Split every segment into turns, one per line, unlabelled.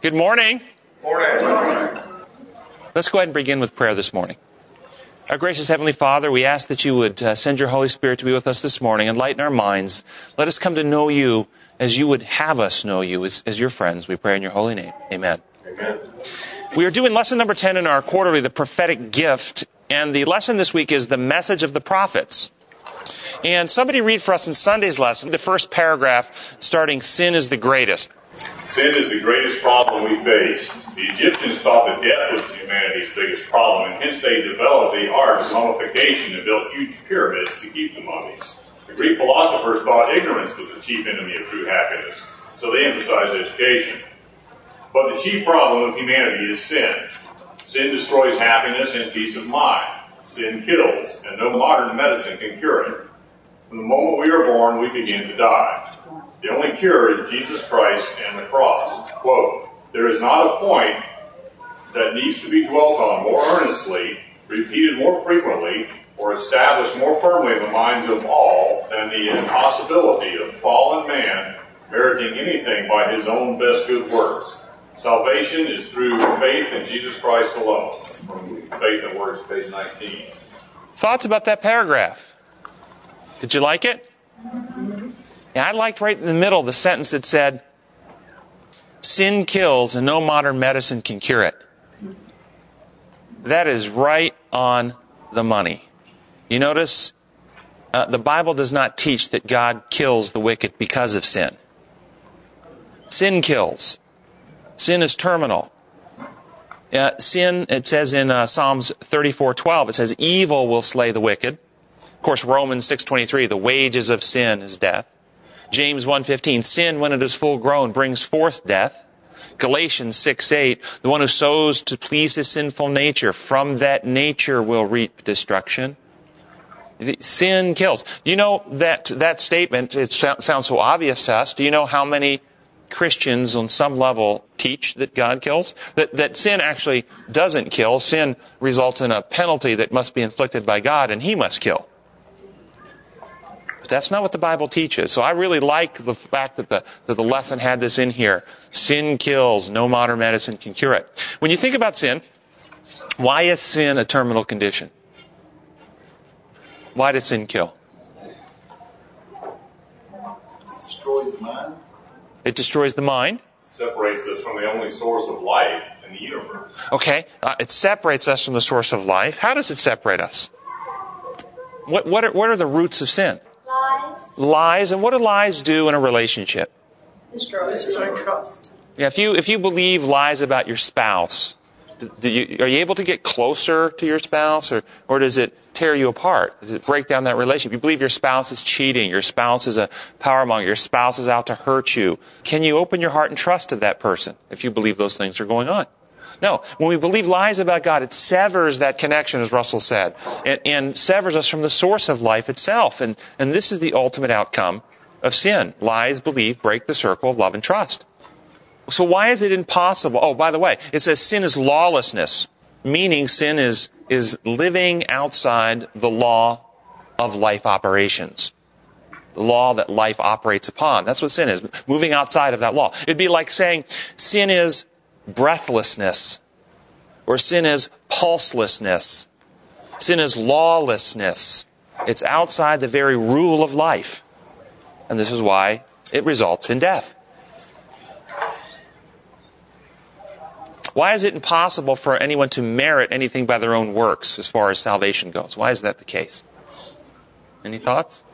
Good morning.
Morning.
Let's go ahead and begin with prayer this morning. Our gracious Heavenly Father, we ask that you would uh, send your Holy Spirit to be with us this morning, enlighten our minds. Let us come to know you as you would have us know you as, as your friends. We pray in your holy name. Amen.
Amen.
We are doing lesson number 10 in our quarterly, the prophetic gift. And the lesson this week is the message of the prophets. And somebody read for us in Sunday's lesson the first paragraph starting, Sin is the greatest.
Sin is the greatest problem we face. The Egyptians thought that death was humanity's biggest problem, and hence they developed the art of mummification and built huge pyramids to keep the mummies. The Greek philosophers thought ignorance was the chief enemy of true happiness, so they emphasized education. But the chief problem of humanity is sin. Sin destroys happiness and peace of mind. Sin kills, and no modern medicine can cure it. From the moment we are born, we begin to die. The only cure is Jesus Christ and the cross. Quote, there is not a point that needs to be dwelt on more earnestly, repeated more frequently, or established more firmly in the minds of all than the impossibility of fallen man meriting anything by his own best good works. Salvation is through faith in Jesus Christ alone. Faith and Works, page 19.
Thoughts about that paragraph? Did you like it? Yeah, I liked right in the middle the sentence that said, Sin kills and no modern medicine can cure it. That is right on the money. You notice uh, the Bible does not teach that God kills the wicked because of sin. Sin kills. Sin is terminal. Uh, sin, it says in uh, Psalms 34:12, it says, "Evil will slay the wicked." Of course, Romans 6:23, "The wages of sin is death." James 1:15, "Sin, when it is full grown, brings forth death." Galatians 6:8, "The one who sows to please his sinful nature, from that nature will reap destruction." Sin kills. You know that that statement? It sounds so obvious to us. Do you know how many Christians on some level teach that God kills? That, that sin actually doesn't kill. Sin results in a penalty that must be inflicted by God and He must kill. But that's not what the Bible teaches. So I really like the fact that the, that the lesson had this in here. Sin kills. No modern medicine can cure it. When you think about sin, why is sin a terminal condition? Why does sin kill?
It destroys the mind.
It destroys the mind.
Separates us from the only source of life in the universe.
Okay, uh, it separates us from the source of life. How does it separate us? What, what, are, what are the roots of sin?
Lies.
Lies. And what do lies do in a relationship?
Destroy, trust.
Yeah, if you, if you believe lies about your spouse, do you, are you able to get closer to your spouse or, or does it tear you apart? Does it break down that relationship? You believe your spouse is cheating, your spouse is a power monger, your spouse is out to hurt you. Can you open your heart and trust to that person if you believe those things are going on? No. When we believe lies about God, it severs that connection, as Russell said, and, and severs us from the source of life itself. And, and this is the ultimate outcome of sin. Lies, believe, break the circle of love and trust. So why is it impossible? Oh, by the way, it says sin is lawlessness, meaning sin is, is living outside the law of life operations. The law that life operates upon. That's what sin is, moving outside of that law. It'd be like saying sin is breathlessness, or sin is pulselessness. Sin is lawlessness. It's outside the very rule of life. And this is why it results in death. Why is it impossible for anyone to merit anything by their own works as far as salvation goes? Why is that the case? Any thoughts?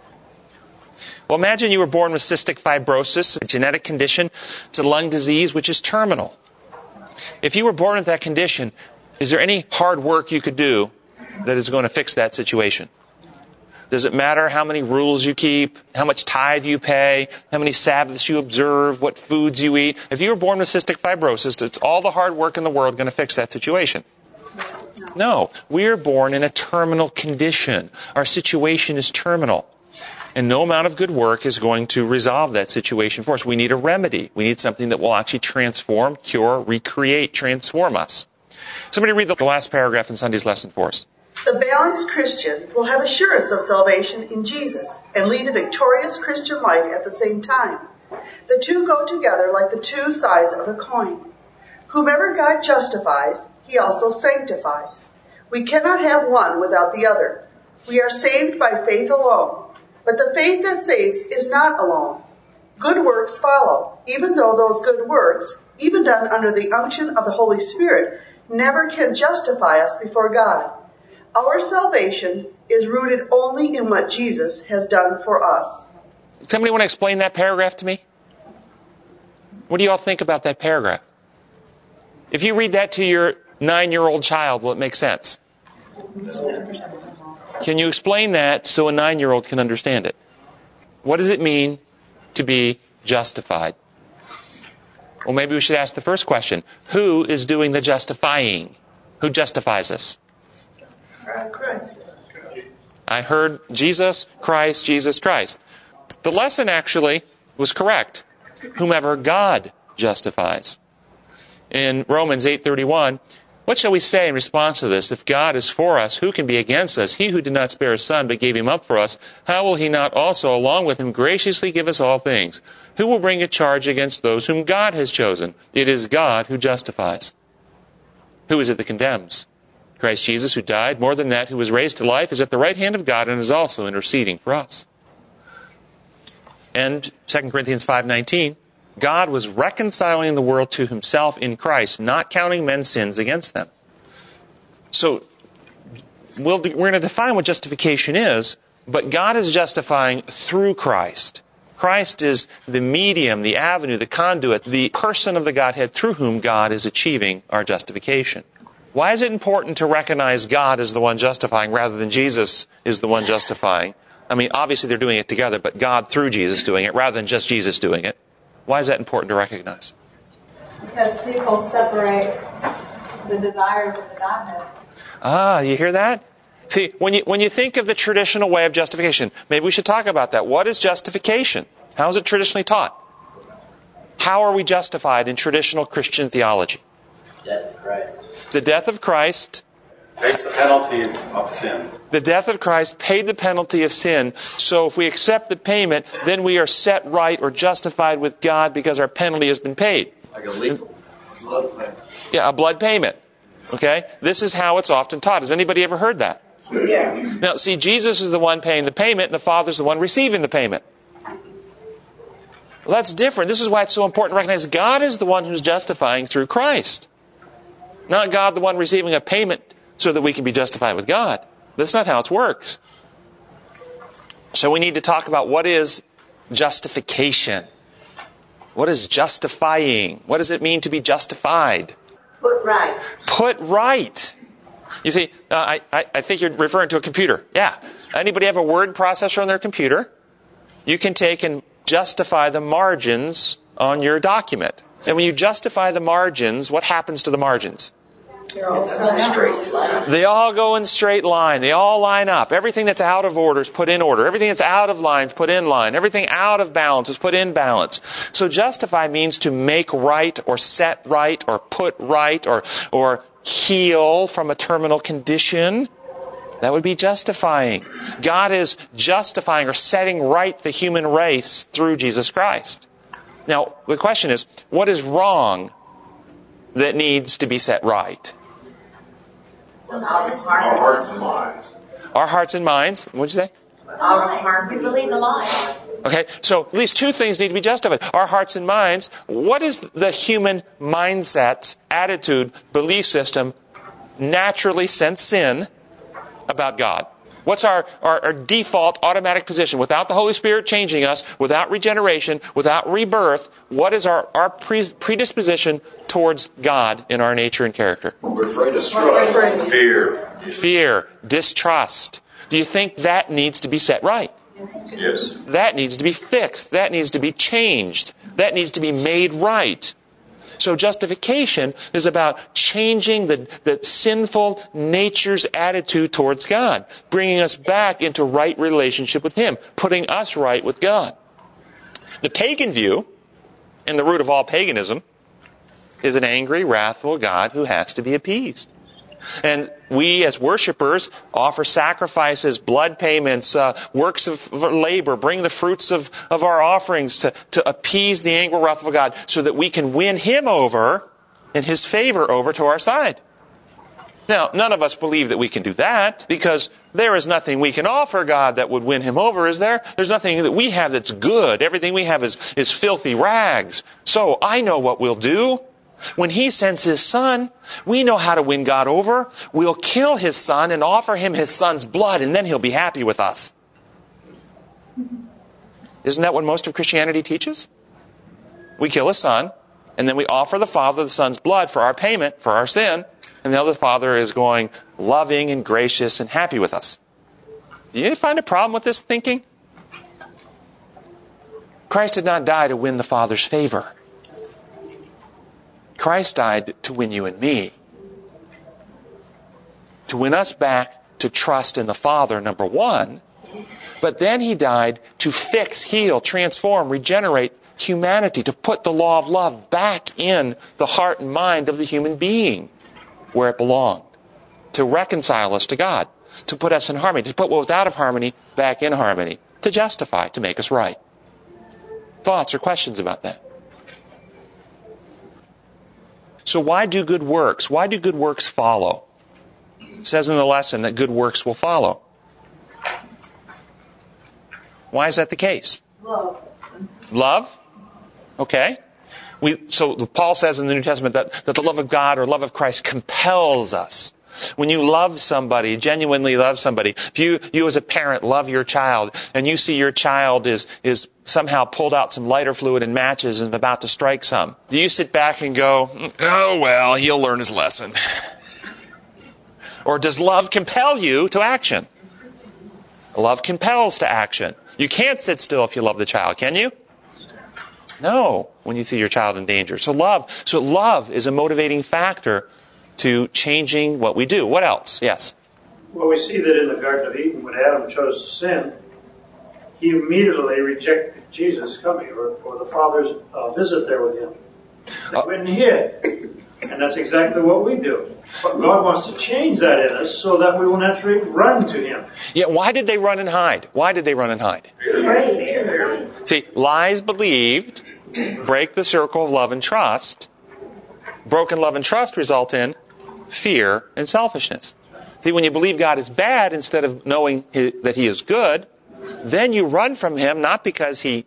Well, imagine you were born with cystic fibrosis, a genetic condition. It's a lung disease which is terminal. If you were born with that condition, is there any hard work you could do that is going to fix that situation? Does it matter how many rules you keep, how much tithe you pay, how many Sabbaths you observe, what foods you eat? If you were born with cystic fibrosis, it's all the hard work in the world going to fix that situation? No. We are born in a terminal condition. Our situation is terminal. And no amount of good work is going to resolve that situation for us. We need a remedy. We need something that will actually transform, cure, recreate, transform us. Somebody read the last paragraph in Sunday's lesson for us.
The balanced Christian will have assurance of salvation in Jesus and lead a victorious Christian life at the same time. The two go together like the two sides of a coin. Whomever God justifies, he also sanctifies. We cannot have one without the other. We are saved by faith alone, but the faith that saves is not alone. Good works follow, even though those good works, even done under the unction of the Holy Spirit, never can justify us before God. Our salvation is rooted only in what Jesus has done for us.
Somebody want to explain that paragraph to me? What do you all think about that paragraph? If you read that to your nine year old child, will it make sense? Can you explain that so a nine year old can understand it? What does it mean to be justified? Well, maybe we should ask the first question Who is doing the justifying? Who justifies us?
Christ.
I heard Jesus, Christ, Jesus, Christ. The lesson actually was correct. Whomever God justifies. In Romans 8:31, what shall we say in response to this? If God is for us, who can be against us? He who did not spare his son but gave him up for us, how will he not also along with him graciously give us all things? Who will bring a charge against those whom God has chosen? It is God who justifies. Who is it that condemns? Christ Jesus, who died, more than that, who was raised to life, is at the right hand of God and is also interceding for us. And 2 Corinthians 5:19, God was reconciling the world to himself in Christ, not counting men's sins against them. So we'll, we're going to define what justification is, but God is justifying through Christ. Christ is the medium, the avenue, the conduit, the person of the Godhead through whom God is achieving our justification. Why is it important to recognize God as the one justifying rather than Jesus is the one justifying? I mean, obviously they're doing it together, but God through Jesus doing it rather than just Jesus doing it. Why is that important to recognize?
Because people separate the desires of the Godhead.
Ah, you hear that? See, when you, when you think of the traditional way of justification, maybe we should talk about that. What is justification? How is it traditionally taught? How are we justified in traditional Christian theology?
Death of Christ.
The death of Christ,
Pays the penalty of sin.
the death of Christ paid the penalty of sin. So if we accept the payment, then we are set right or justified with God because our penalty has been paid.
Like a legal blood payment.
Yeah, a blood payment. Okay? This is how it's often taught. Has anybody ever heard that?
Yeah.
Now, see, Jesus is the one paying the payment, and the Father's the one receiving the payment. Well, that's different. This is why it's so important to recognize God is the one who's justifying through Christ. Not God the one receiving a payment so that we can be justified with God. That's not how it works. So we need to talk about what is justification. What is justifying? What does it mean to be justified?
Put right.
Put right. You see, uh, I, I, I think you're referring to a computer. Yeah. Anybody have a word processor on their computer? You can take and justify the margins on your document. And when you justify the margins, what happens to the margins? They all go in straight line. They all line up. Everything that's out of order is put in order. Everything that's out of line is put in line. Everything out of balance is put in balance. So justify means to make right or set right or put right or, or heal from a terminal condition. That would be justifying. God is justifying or setting right the human race through Jesus Christ. Now, the question is, what is wrong that needs to be set right?
Our hearts and minds.
Our hearts and minds. What'd you say?
Lies. We believe the lies.
Okay, so at least two things need to be justified. Our hearts and minds. What is the human mindset, attitude, belief system naturally since sin about God? What's our, our, our default automatic position? Without the Holy Spirit changing us, without regeneration, without rebirth, what is our, our pre- predisposition towards God in our nature and character?
We're afraid of
Trust, fear.
Fear, distrust. Do you think that needs to be set right?
Yes.
That needs to be fixed. That needs to be changed. That needs to be made right. So justification is about changing the, the sinful nature's attitude towards God, bringing us back into right relationship with Him, putting us right with God. The pagan view, and the root of all paganism, is an angry, wrathful God who has to be appeased. And we, as worshipers, offer sacrifices, blood payments, uh, works of labor, bring the fruits of, of our offerings to, to appease the anger, wrath of God so that we can win Him over and his favor over to our side. Now, none of us believe that we can do that because there is nothing we can offer God that would win him over, is there? There's nothing that we have that's good. Everything we have is, is filthy rags. So I know what we'll do. When he sends his son, we know how to win God over. We'll kill his son and offer him his son's blood, and then he'll be happy with us. Isn't that what most of Christianity teaches? We kill a son, and then we offer the Father the Son's blood for our payment for our sin, and now the Father is going loving and gracious and happy with us. Do you find a problem with this thinking? Christ did not die to win the Father's favor. Christ died to win you and me. To win us back to trust in the Father, number one. But then he died to fix, heal, transform, regenerate humanity, to put the law of love back in the heart and mind of the human being where it belonged, to reconcile us to God, to put us in harmony, to put what was out of harmony back in harmony, to justify, to make us right. Thoughts or questions about that? So, why do good works? Why do good works follow? It says in the lesson that good works will follow. Why is that the case?
Love.
Love? Okay. We, so Paul says in the New Testament that, that the love of God or love of Christ compels us. When you love somebody, genuinely love somebody, if you, you as a parent love your child and you see your child is, is somehow pulled out some lighter fluid and matches and about to strike some, do you sit back and go, oh well, he'll learn his lesson? Or does love compel you to action? Love compels to action. You can't sit still if you love the child, can you? No, when you see your child in danger. So love, so love is a motivating factor to changing what we do. What else? Yes.
Well, we see that in the Garden of Eden, when Adam chose to sin, he immediately rejected Jesus coming or, or the Father's uh, visit there with him. They
Uh,
went and hid. And that's exactly what we do. But God wants to change that in us so that we will naturally run to Him.
Yeah, why did they run and hide? Why did they run and hide? See, lies believed break the circle of love and trust. Broken love and trust result in fear and selfishness. See, when you believe God is bad instead of knowing he, that He is good, then you run from Him not because He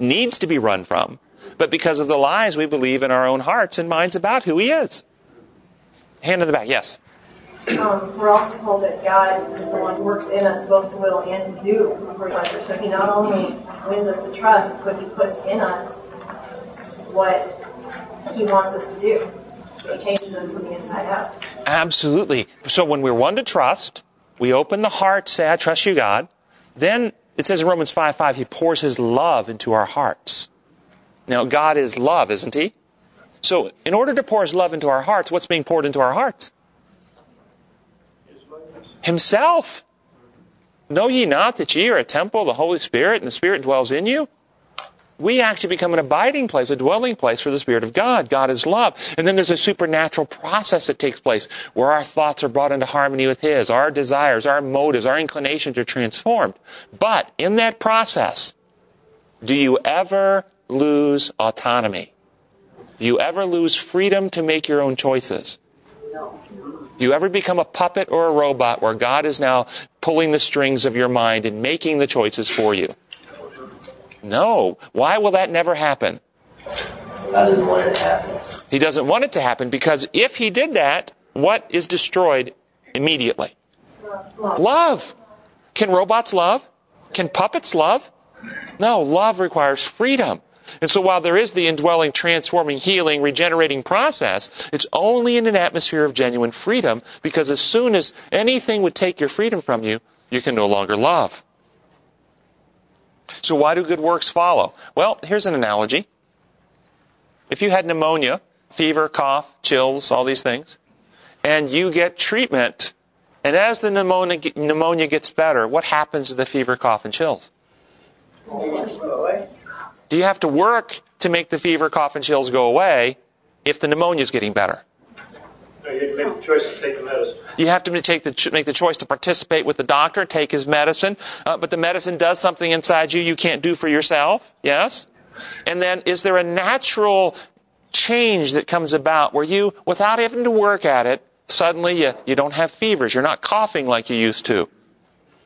needs to be run from, but because of the lies we believe in our own hearts and minds about who He is. Hand in the back, yes.
Um, we're also told that God is the one who works in us both to will and to do for pleasure. So He not only wins us to trust, but He puts in us what He wants us to do. He changes us from the inside out.
Absolutely. So when we're one to trust, we open the heart, say, I trust you, God. Then it says in Romans 5 5, He pours His love into our hearts. Now, God is love, isn't He? So, in order to pour His love into our hearts, what's being poured into our hearts? Himself. Know ye not that ye are a temple of the Holy Spirit and the Spirit dwells in you? We actually become an abiding place, a dwelling place for the Spirit of God. God is love. And then there's a supernatural process that takes place where our thoughts are brought into harmony with His. Our desires, our motives, our inclinations are transformed. But in that process, do you ever lose autonomy? Do you ever lose freedom to make your own choices? No. Do you ever become a puppet or a robot where God is now pulling the strings of your mind and making the choices for you? No. Why will that never happen?
God doesn't want it to happen.
He doesn't want it to happen because if he did that, what is destroyed immediately? Love. Can robots love? Can puppets love? No, love requires freedom. And so while there is the indwelling, transforming, healing, regenerating process, it's only in an atmosphere of genuine freedom because as soon as anything would take your freedom from you, you can no longer love. So why do good works follow? Well, here's an analogy. If you had pneumonia, fever, cough, chills, all these things, and you get treatment, and as the pneumonia, pneumonia gets better, what happens to the fever, cough, and chills? Do you have to work to make the fever, cough, and chills go away if the pneumonia is getting better?
You make the choice to take the medicine.
You have to the, make the choice to participate with the doctor, take his medicine, uh, but the medicine does something inside you you can't do for yourself. Yes? And then is there a natural change that comes about where you, without having to work at it, suddenly you, you don't have fevers. You're not coughing like you used to.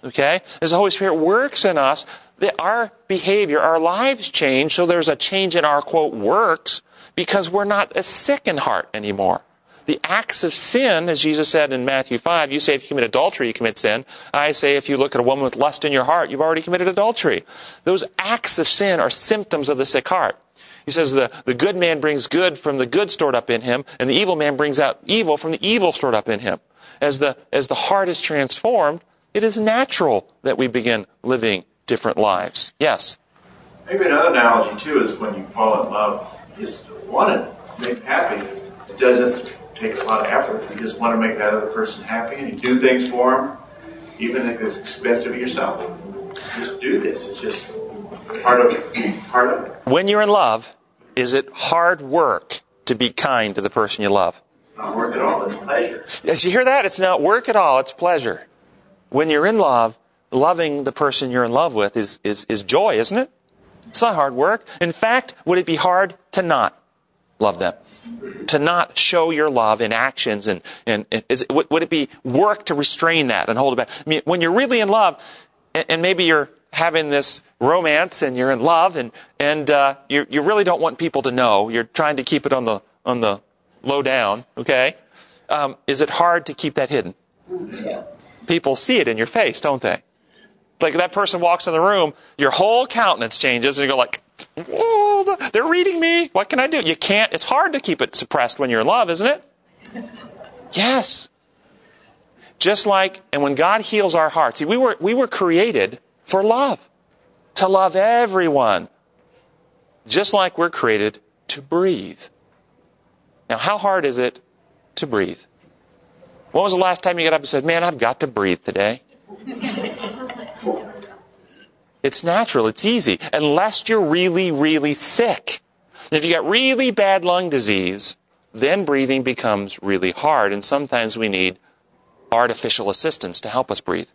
Okay? As the Holy Spirit works in us, the, our behavior, our lives change, so there's a change in our quote works because we're not as sick in heart anymore. The acts of sin, as Jesus said in Matthew 5, you say if you commit adultery, you commit sin. I say if you look at a woman with lust in your heart, you've already committed adultery. Those acts of sin are symptoms of the sick heart. He says the, the good man brings good from the good stored up in him, and the evil man brings out evil from the evil stored up in him. As the, as the heart is transformed, it is natural that we begin living different lives. Yes?
Maybe another analogy, too, is when you fall in love, you just want to make happy. It doesn't take a lot of effort. You just want to make that other person happy, and you do things for them, even if it's expensive to yourself. Just do this. It's just part of. Part of it.
When you're in love, is it hard work to be kind to the person you love?
Not work at all. It's pleasure.
As you hear that, it's not work at all, it's pleasure. When you're in love, loving the person you're in love with is, is, is joy, isn't it? It's not hard work. In fact, would it be hard to not love them? To not show your love in actions and, and, is would, would it be work to restrain that and hold it back? I mean, when you're really in love, and, and maybe you're having this romance and you're in love and, and uh, you, you really don't want people to know, you're trying to keep it on the, on the low down, okay? Um, is it hard to keep that hidden? People see it in your face, don't they? Like that person walks in the room, your whole countenance changes, and you go like, "Whoa, they're reading me. What can I do?" You can't. It's hard to keep it suppressed when you're in love, isn't it? Yes. Just like, and when God heals our hearts, we were we were created for love, to love everyone, just like we're created to breathe. Now, how hard is it to breathe? When was the last time you got up and said, "Man, I've got to breathe today"? It's natural. It's easy. Unless you're really, really sick. If you got really bad lung disease, then breathing becomes really hard. And sometimes we need artificial assistance to help us breathe.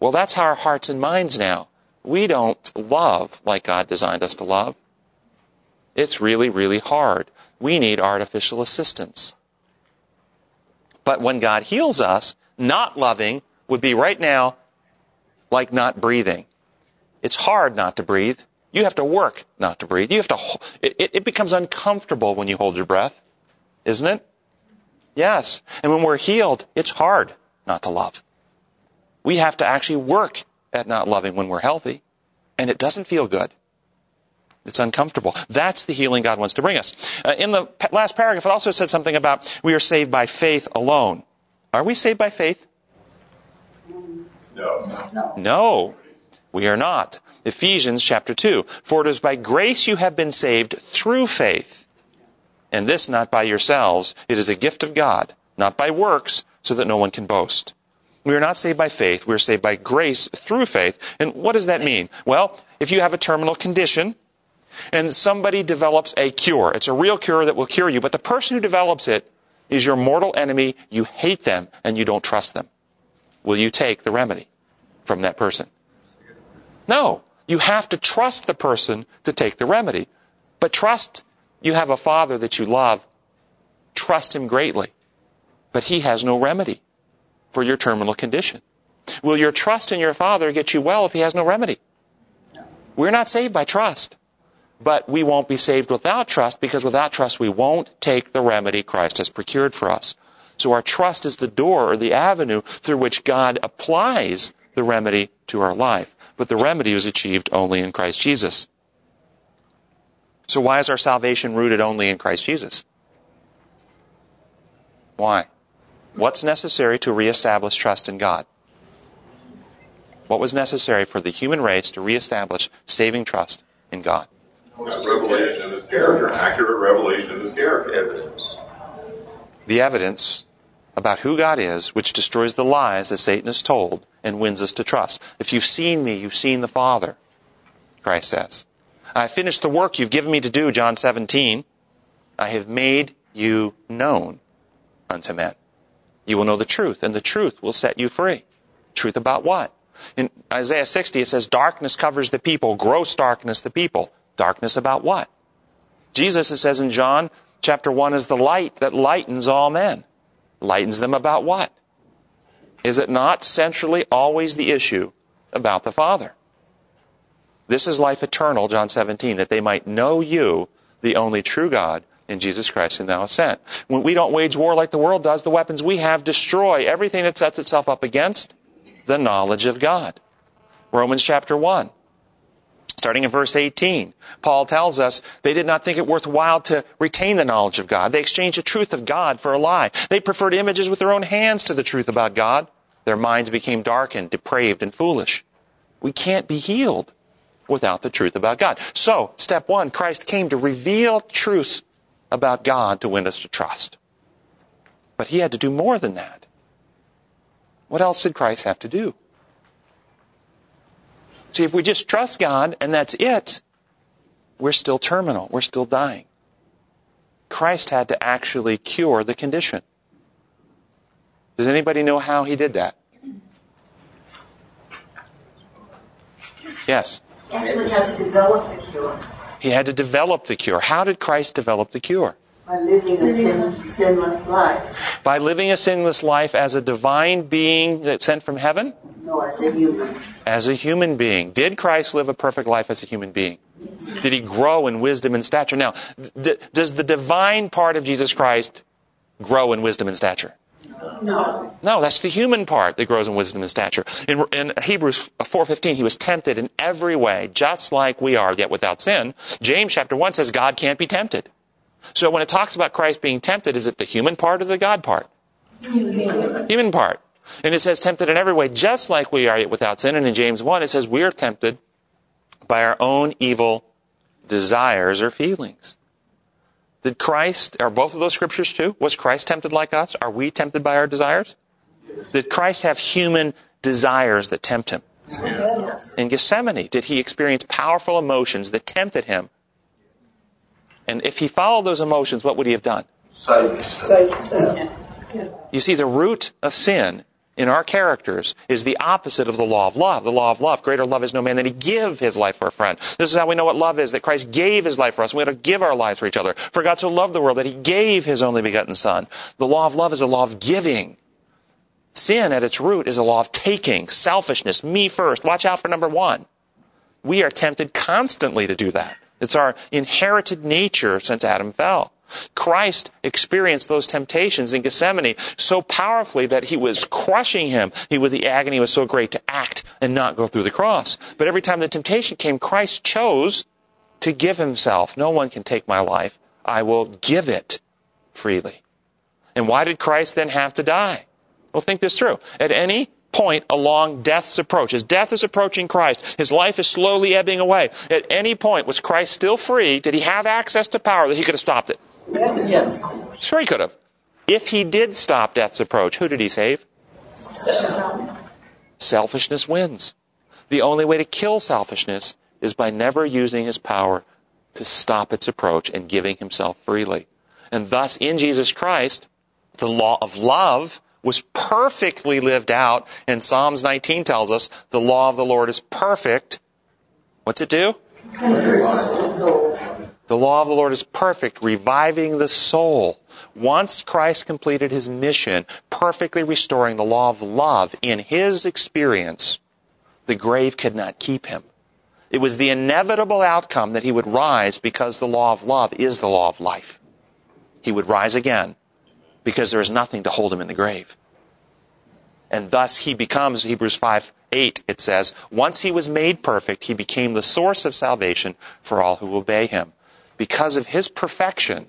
Well, that's how our hearts and minds now. We don't love like God designed us to love. It's really, really hard. We need artificial assistance. But when God heals us, not loving would be right now like not breathing. It's hard not to breathe. You have to work not to breathe. You have to, it, it becomes uncomfortable when you hold your breath, isn't it? Yes. And when we're healed, it's hard not to love. We have to actually work at not loving when we're healthy, and it doesn't feel good. It's uncomfortable. That's the healing God wants to bring us. Uh, in the last paragraph, it also said something about we are saved by faith alone. Are we saved by faith?
No.
No, we are not. Ephesians chapter 2. For it is by grace you have been saved through faith. And this not by yourselves. It is a gift of God, not by works, so that no one can boast. We are not saved by faith. We are saved by grace through faith. And what does that mean? Well, if you have a terminal condition and somebody develops a cure, it's a real cure that will cure you, but the person who develops it is your mortal enemy. You hate them and you don't trust them. Will you take the remedy from that person? No. You have to trust the person to take the remedy. But trust you have a father that you love. Trust him greatly. But he has no remedy for your terminal condition. Will your trust in your father get you well if he has no remedy? We're not saved by trust. But we won't be saved without trust because without trust we won't take the remedy Christ has procured for us. So our trust is the door or the avenue through which God applies the remedy to our life. But the remedy was achieved only in Christ Jesus. So why is our salvation rooted only in Christ Jesus? Why? What's necessary to reestablish trust in God? What was necessary for the human race to reestablish saving trust in God?
Revelation of his character, accurate revelation of his character.
Evidence.
The evidence about who God is, which destroys the lies that Satan has told and wins us to trust. If you've seen me, you've seen the Father, Christ says. I finished the work you've given me to do, John 17. I have made you known unto men. You will know the truth, and the truth will set you free. Truth about what? In Isaiah 60, it says, Darkness covers the people, gross darkness the people. Darkness about what? Jesus, it says in John chapter 1, is the light that lightens all men. Lightens them about what? Is it not centrally always the issue about the Father? This is life eternal, John 17, that they might know you, the only true God, in Jesus Christ whom now hast sent. When we don't wage war like the world does, the weapons we have destroy everything that sets itself up against the knowledge of God. Romans chapter 1. Starting in verse 18, Paul tells us they did not think it worthwhile to retain the knowledge of God. They exchanged the truth of God for a lie. They preferred images with their own hands to the truth about God. Their minds became darkened, depraved, and foolish. We can't be healed without the truth about God. So, step one, Christ came to reveal truth about God to win us to trust. But he had to do more than that. What else did Christ have to do? See, if we just trust God and that's it, we're still terminal. We're still dying. Christ had to actually cure the condition. Does anybody know how he did that? Yes.
He Actually had to develop the cure.
He had to develop the cure. How did Christ develop the cure?
By living a sin, sinless life.
By living a sinless life as a divine being that's sent from heaven?
No, as a human.
As a human being. Did Christ live a perfect life as a human being? Did he grow in wisdom and stature? Now, d- does the divine part of Jesus Christ grow in wisdom and stature?
No.
No, that's the human part that grows in wisdom and stature. In, in Hebrews 4.15, he was tempted in every way, just like we are, yet without sin. James chapter 1 says God can't be tempted. So when it talks about Christ being tempted, is it the human part or the God part? Human part. And it says tempted in every way, just like we are, yet without sin. And in James 1, it says we are tempted by our own evil desires or feelings. Did Christ, are both of those scriptures true? Was Christ tempted like us? Are we tempted by our desires? Did Christ have human desires that tempt him? In Gethsemane, did he experience powerful emotions that tempted him? And if he followed those emotions, what would he have done? You see, the root of sin in our characters is the opposite of the law of love. The law of love, greater love is no man than he give his life for a friend. This is how we know what love is, that Christ gave his life for us. We have to give our lives for each other. For God so loved the world that he gave his only begotten son. The law of love is a law of giving. Sin at its root is a law of taking, selfishness, me first. Watch out for number one. We are tempted constantly to do that. It's our inherited nature since Adam fell. Christ experienced those temptations in Gethsemane so powerfully that he was crushing him. He was the agony was so great to act and not go through the cross. But every time the temptation came, Christ chose to give himself. No one can take my life. I will give it freely. And why did Christ then have to die? Well, think this through. At any point along death's approach, as death is approaching Christ, his life is slowly ebbing away. At any point, was Christ still free? Did he have access to power that he could have stopped it?
Yes.
Sure, he could have. If he did stop death's approach, who did he save? Selfishness wins. The only way to kill selfishness is by never using his power to stop its approach and giving himself freely. And thus, in Jesus Christ, the law of love was perfectly lived out. And Psalms 19 tells us the law of the Lord is perfect. What's it do? The law of the Lord is perfect, reviving the soul. Once Christ completed his mission, perfectly restoring the law of love in his experience, the grave could not keep him. It was the inevitable outcome that he would rise because the law of love is the law of life. He would rise again because there is nothing to hold him in the grave. And thus he becomes, Hebrews 5 8, it says, once he was made perfect, he became the source of salvation for all who obey him. Because of his perfection,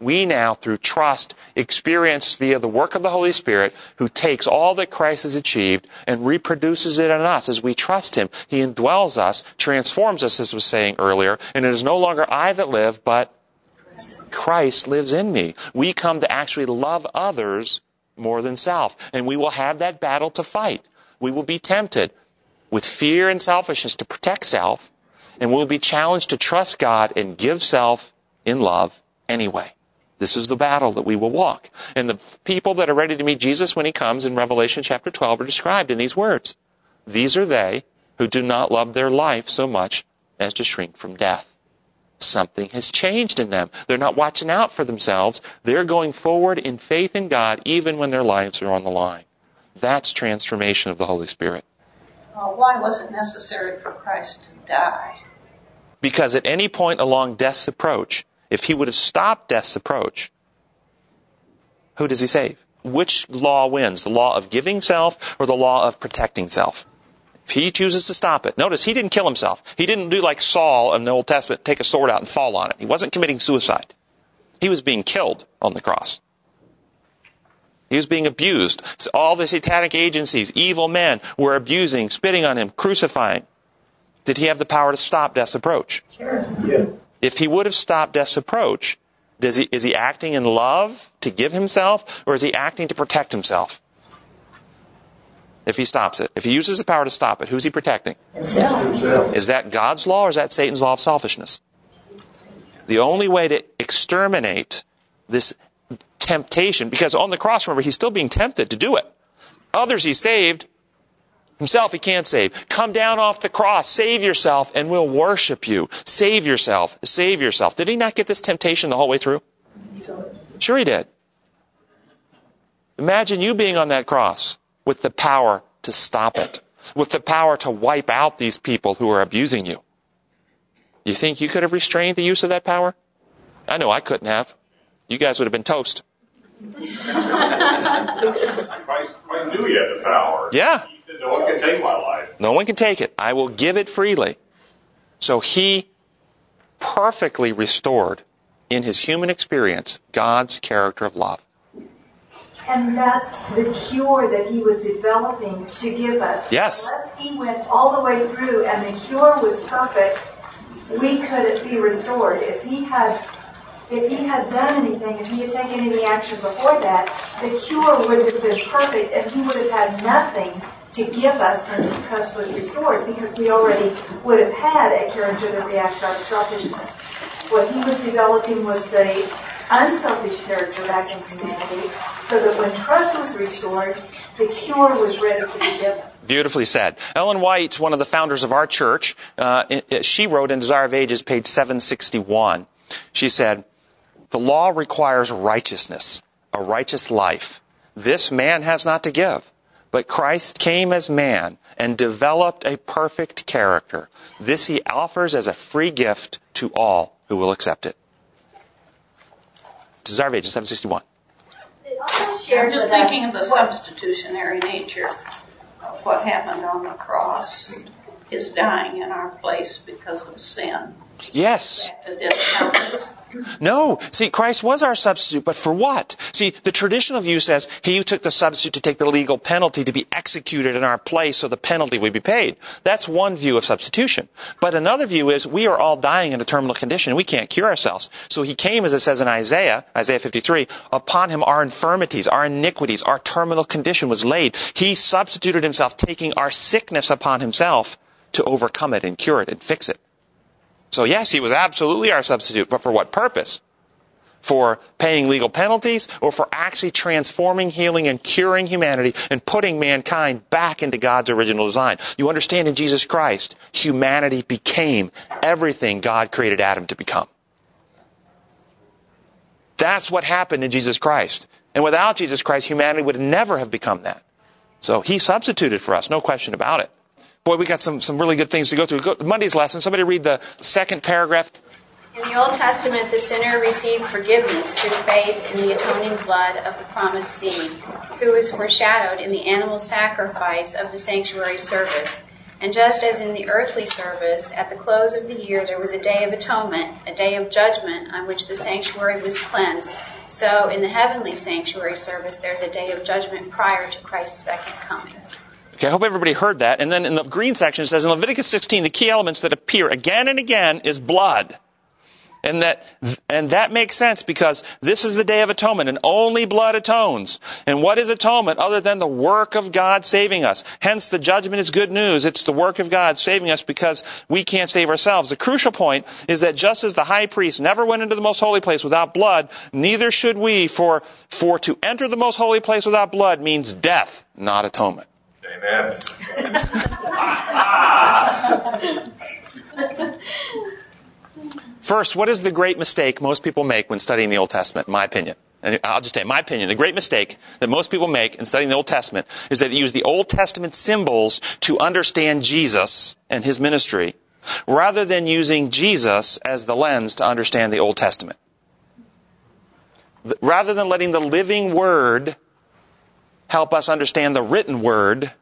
we now, through trust, experience via the work of the Holy Spirit, who takes all that Christ has achieved and reproduces it in us as we trust him. He indwells us, transforms us, as was saying earlier, and it is no longer I that live, but Christ lives in me. We come to actually love others more than self. And we will have that battle to fight. We will be tempted with fear and selfishness to protect self, and we'll be challenged to trust God and give self in love anyway. This is the battle that we will walk. And the people that are ready to meet Jesus when he comes in Revelation chapter 12 are described in these words. These are they who do not love their life so much as to shrink from death. Something has changed in them. They're not watching out for themselves. They're going forward in faith in God even when their lives are on the line. That's transformation of the Holy Spirit.
Well, why was it necessary for Christ to die?
Because at any point along death's approach, if he would have stopped death's approach, who does he save? Which law wins? The law of giving self or the law of protecting self? If he chooses to stop it, notice he didn't kill himself. He didn't do like Saul in the Old Testament, take a sword out and fall on it. He wasn't committing suicide. He was being killed on the cross. He was being abused. So all the satanic agencies, evil men, were abusing, spitting on him, crucifying. Did he have the power to stop death's approach?
Sure. Yeah.
If he would have stopped death's approach, does he, is he acting in love to give himself, or is he acting to protect himself? If he stops it, if he uses the power to stop it, who's he protecting?
Himself.
Is that God's law or is that Satan's law of selfishness? The only way to exterminate this temptation, because on the cross, remember, he's still being tempted to do it. Others he saved, himself he can't save. Come down off the cross, save yourself, and we'll worship you. Save yourself, save yourself. Did he not get this temptation the whole way through? Sure he did. Imagine you being on that cross with the power to stop it, with the power to wipe out these people who are abusing you. You think you could have restrained the use of that power? I know I couldn't have. You guys would have been toast.
Christ, Christ knew he had the power.
Yeah.
He said, no one can take my life.
No one can take it. I will give it freely. So he perfectly restored in his human experience God's character of love.
And that's the cure that he was developing to give us.
Yes.
Unless he went all the way through and the cure was perfect, we couldn't be restored. If he had if he had done anything, if he had taken any action before that, the cure would have been perfect and he would have had nothing to give us and trust was restored because we already would have had a character that reacts out of selfishness. What he was developing was the unselfish character back in humanity so that when trust was restored, the cure was ready to be given.
Beautifully said. Ellen White, one of the founders of our church, uh, she wrote in Desire of Ages, page 761, she said, The law requires righteousness, a righteous life. This man has not to give. But Christ came as man and developed a perfect character. This he offers as a free gift to all who will accept it. Desire of Ages, 761.
It also shared
I'm just thinking of the substitutionary nature of what happened on the cross. His dying in our place because of sin.
Yes. No. See, Christ was our substitute, but for what? See, the traditional view says he took the substitute to take the legal penalty to be executed in our place so the penalty would be paid. That's one view of substitution. But another view is we are all dying in a terminal condition. We can't cure ourselves. So he came, as it says in Isaiah, Isaiah 53, upon him our infirmities, our iniquities, our terminal condition was laid. He substituted himself, taking our sickness upon himself to overcome it and cure it and fix it. So yes, he was absolutely our substitute, but for what purpose? For paying legal penalties or for actually transforming, healing, and curing humanity and putting mankind back into God's original design. You understand in Jesus Christ, humanity became everything God created Adam to become. That's what happened in Jesus Christ. And without Jesus Christ, humanity would never have become that. So he substituted for us, no question about it. Boy, we got some, some really good things to go through. Go, Monday's lesson, somebody read the second paragraph.
In the Old Testament, the sinner received forgiveness through faith in the atoning blood of the promised seed, who is foreshadowed in the animal sacrifice of the sanctuary service. And just as in the earthly service, at the close of the year there was a day of atonement, a day of judgment on which the sanctuary was cleansed, so in the heavenly sanctuary service there's a day of judgment prior to Christ's second coming.
Okay, I hope everybody heard that. And then in the green section it says in Leviticus 16, the key elements that appear again and again is blood. And that, and that makes sense because this is the day of atonement and only blood atones. And what is atonement other than the work of God saving us? Hence the judgment is good news. It's the work of God saving us because we can't save ourselves. The crucial point is that just as the high priest never went into the most holy place without blood, neither should we for, for to enter the most holy place without blood means death, not atonement.
Amen.
First, what is the great mistake most people make when studying the Old Testament, in my opinion? And I'll just say, my opinion, the great mistake that most people make in studying the Old Testament is that they use the Old Testament symbols to understand Jesus and his ministry, rather than using Jesus as the lens to understand the Old Testament. Rather than letting the living word help us understand the written word,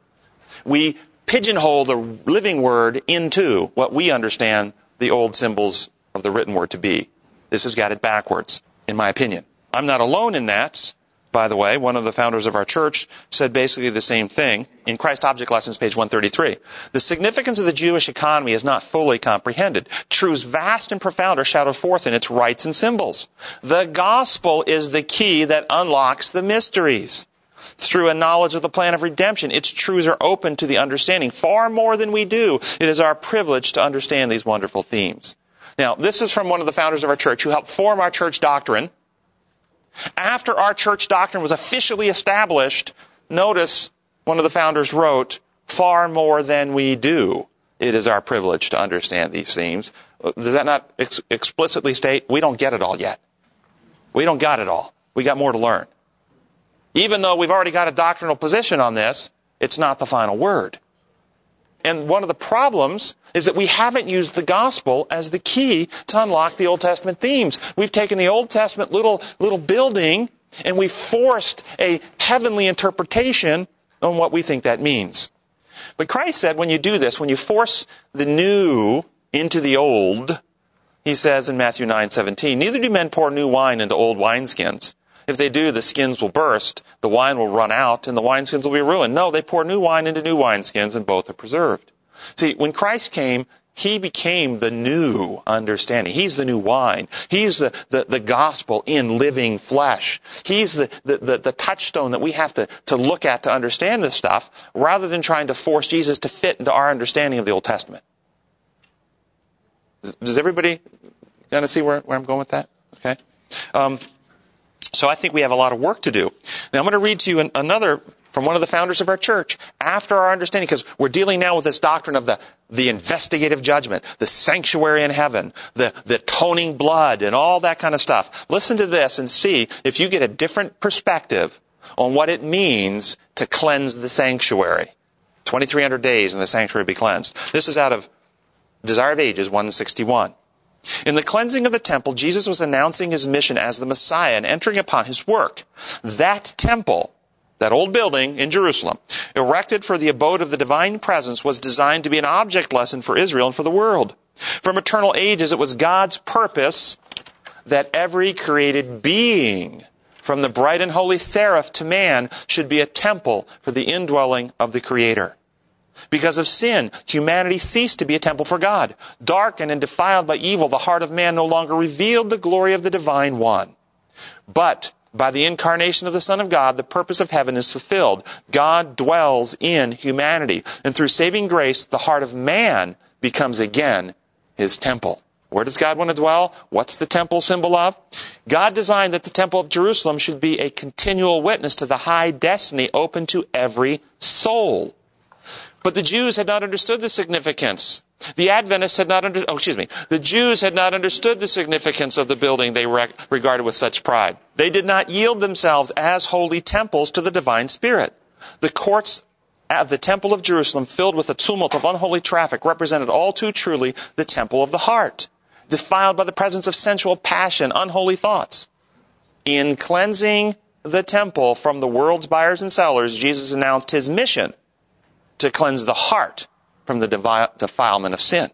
we pigeonhole the living word into what we understand the old symbols of the written word to be. This has got it backwards, in my opinion. I'm not alone in that. By the way, one of the founders of our church said basically the same thing in Christ Object Lessons, page 133. The significance of the Jewish economy is not fully comprehended. Truths vast and profound are shadowed forth in its rites and symbols. The gospel is the key that unlocks the mysteries. Through a knowledge of the plan of redemption, its truths are open to the understanding far more than we do. It is our privilege to understand these wonderful themes. Now, this is from one of the founders of our church who helped form our church doctrine after our church doctrine was officially established, notice one of the founders wrote, far more than we do. It is our privilege to understand these themes. Does that not ex- explicitly state we don't get it all yet? We don't got it all. We got more to learn. Even though we've already got a doctrinal position on this, it's not the final word. And one of the problems is that we haven't used the gospel as the key to unlock the Old Testament themes. We've taken the Old Testament little, little building and we've forced a heavenly interpretation on what we think that means. But Christ said when you do this, when you force the new into the old, he says in Matthew 9:17, neither do men pour new wine into old wineskins. If they do, the skins will burst, the wine will run out, and the wineskins will be ruined. No, they pour new wine into new wineskins, and both are preserved. See, when Christ came, he became the new understanding. He's the new wine. He's the, the, the gospel in living flesh. He's the, the, the, the, touchstone that we have to, to look at to understand this stuff, rather than trying to force Jesus to fit into our understanding of the Old Testament. Does everybody kind of see where, where I'm going with that? Okay. Um, so I think we have a lot of work to do. Now I'm going to read to you an, another from one of the founders of our church after our understanding, because we're dealing now with this doctrine of the, the investigative judgment, the sanctuary in heaven, the, the atoning blood, and all that kind of stuff. Listen to this and see if you get a different perspective on what it means to cleanse the sanctuary. 2,300 days and the sanctuary be cleansed. This is out of Desire of Ages 161. In the cleansing of the temple, Jesus was announcing his mission as the Messiah and entering upon his work. That temple, that old building in Jerusalem, erected for the abode of the divine presence, was designed to be an object lesson for Israel and for the world. From eternal ages, it was God's purpose that every created being, from the bright and holy seraph to man, should be a temple for the indwelling of the Creator. Because of sin, humanity ceased to be a temple for God. Darkened and defiled by evil, the heart of man no longer revealed the glory of the divine one. But by the incarnation of the Son of God, the purpose of heaven is fulfilled. God dwells in humanity. And through saving grace, the heart of man becomes again his temple. Where does God want to dwell? What's the temple symbol of? God designed that the temple of Jerusalem should be a continual witness to the high destiny open to every soul. But the Jews had not understood the significance. The Adventists had not under, oh, excuse me. The Jews had not understood the significance of the building they regarded with such pride. They did not yield themselves as holy temples to the divine spirit. The courts of the temple of Jerusalem, filled with a tumult of unholy traffic, represented all too truly the temple of the heart, defiled by the presence of sensual passion, unholy thoughts. In cleansing the temple from the world's buyers and sellers, Jesus announced his mission to cleanse the heart from the defilement of sin,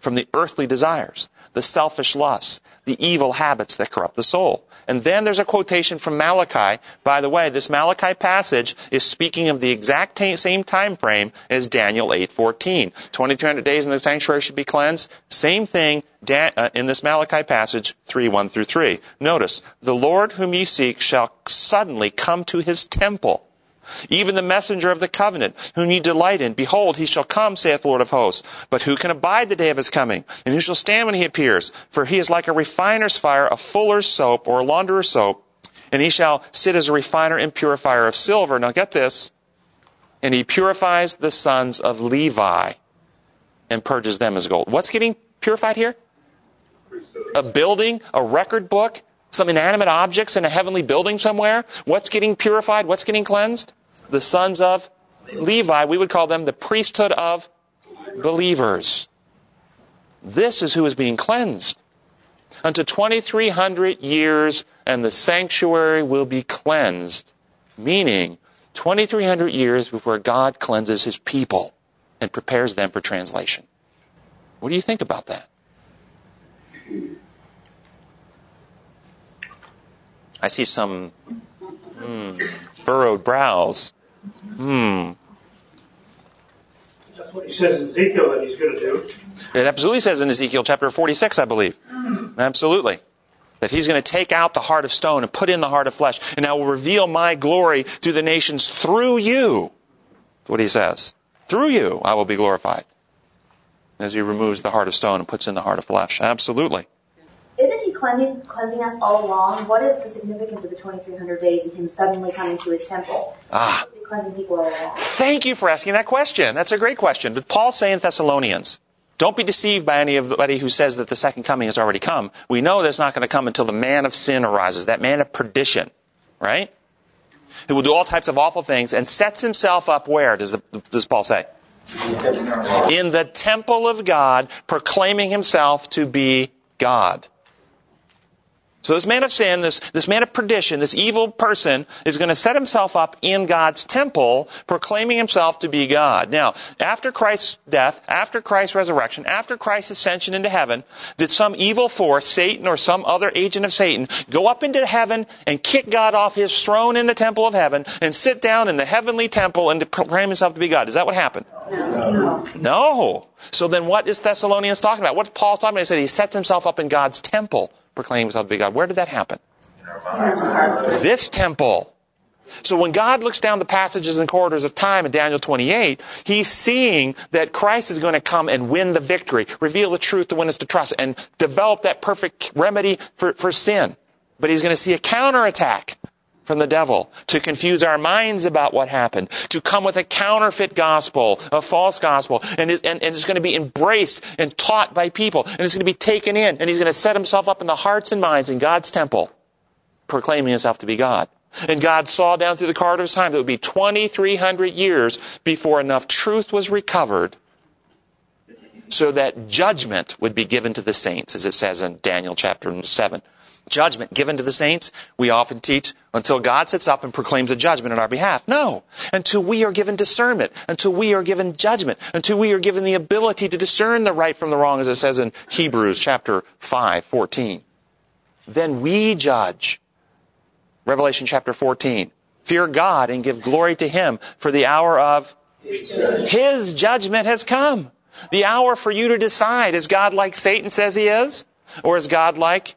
from the earthly desires, the selfish lusts, the evil habits that corrupt the soul. And then there's a quotation from Malachi. By the way, this Malachi passage is speaking of the exact same time frame as Daniel 8:14. 2300 days in the sanctuary should be cleansed. Same thing uh, in this Malachi passage 3:1 through 3. Notice, "The Lord whom ye seek shall suddenly come to his temple." Even the messenger of the covenant, whom ye delight in, behold, he shall come, saith the Lord of hosts. But who can abide the day of his coming? And who shall stand when he appears? For he is like a refiner's fire, a fuller's soap, or a launderer's soap. And he shall sit as a refiner and purifier of silver. Now get this. And he purifies the sons of Levi and purges them as gold. What's getting purified here? A building, a record book, some inanimate objects in a heavenly building somewhere. What's getting purified? What's getting cleansed? The sons of Levi, we would call them the priesthood of believers. This is who is being cleansed. Unto 2300 years, and the sanctuary will be cleansed. Meaning, 2300 years before God cleanses his people and prepares them for translation. What do you think about that? I see some hmm, furrowed brows. Hmm.
That's what he says in Ezekiel that he's going to do.
It absolutely says in Ezekiel chapter 46, I believe. Absolutely. That he's going to take out the heart of stone and put in the heart of flesh, and I will reveal my glory to the nations through you. That's what he says. Through you, I will be glorified. As he removes the heart of stone and puts in the heart of flesh. Absolutely.
Cleansing, cleansing us all along? What is the significance of the 2300 days and him suddenly coming to his temple?
Ah.
Cleansing people all along?
Thank you for asking that question. That's a great question. But Paul say in Thessalonians, don't be deceived by anybody who says that the second coming has already come. We know that's not going to come until the man of sin arises, that man of perdition, right? Who will do all types of awful things and sets himself up where, does, the, does Paul say? In the temple of God, proclaiming himself to be God. So this man of sin, this, this man of perdition, this evil person is going to set himself up in God's temple, proclaiming himself to be God. Now, after Christ's death, after Christ's resurrection, after Christ's ascension into heaven, did some evil force, Satan or some other agent of Satan, go up into heaven and kick God off his throne in the temple of heaven and sit down in the heavenly temple and proclaim himself to be God? Is that what happened?
No.
No. So then what is Thessalonians talking about? What Paul's talking about? He said he sets himself up in God's temple proclaiming himself to be God. Where did that happen? This temple. So when God looks down the passages and corridors of time in Daniel 28, he's seeing that Christ is going to come and win the victory, reveal the truth to win us to trust, and develop that perfect remedy for, for sin. But he's going to see a counterattack from the devil to confuse our minds about what happened, to come with a counterfeit gospel, a false gospel, and, and, and it's going to be embraced and taught by people, and it's going to be taken in, and he's going to set himself up in the hearts and minds in God's temple, proclaiming himself to be God. And God saw down through the corridors of time that it would be 2,300 years before enough truth was recovered so that judgment would be given to the saints, as it says in Daniel chapter 7 judgment given to the saints, we often teach until God sits up and proclaims a judgment on our behalf. No. Until we are given discernment, until we are given judgment, until we are given the ability to discern the right from the wrong, as it says in Hebrews chapter 5, 14. Then we judge. Revelation chapter 14. Fear God and give glory to Him for the hour of His judgment has come. The hour for you to decide, is God like Satan says He is? Or is God like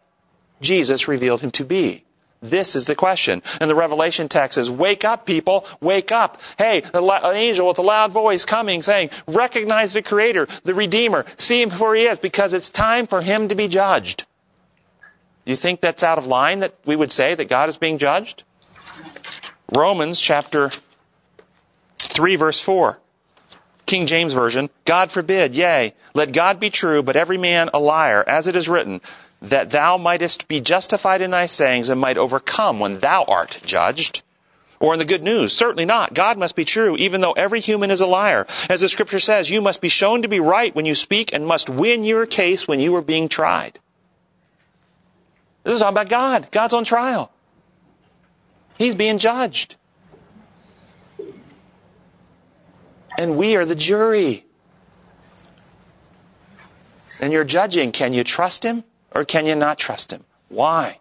Jesus revealed him to be? This is the question. And the Revelation text says, wake up people, wake up. Hey, an uh, angel with a loud voice coming saying, recognize the Creator, the Redeemer, see him for he is, because it's time for him to be judged. You think that's out of line that we would say that God is being judged? Romans chapter 3 verse 4. King James Version, God forbid, yea, let God be true, but every man a liar, as it is written, that thou mightest be justified in thy sayings and might overcome when thou art judged. Or in the good news, certainly not. God must be true, even though every human is a liar. As the scripture says, you must be shown to be right when you speak and must win your case when you are being tried. This is all about God. God's on trial. He's being judged. And we are the jury. And you're judging. Can you trust him? Or can you not trust him? Why?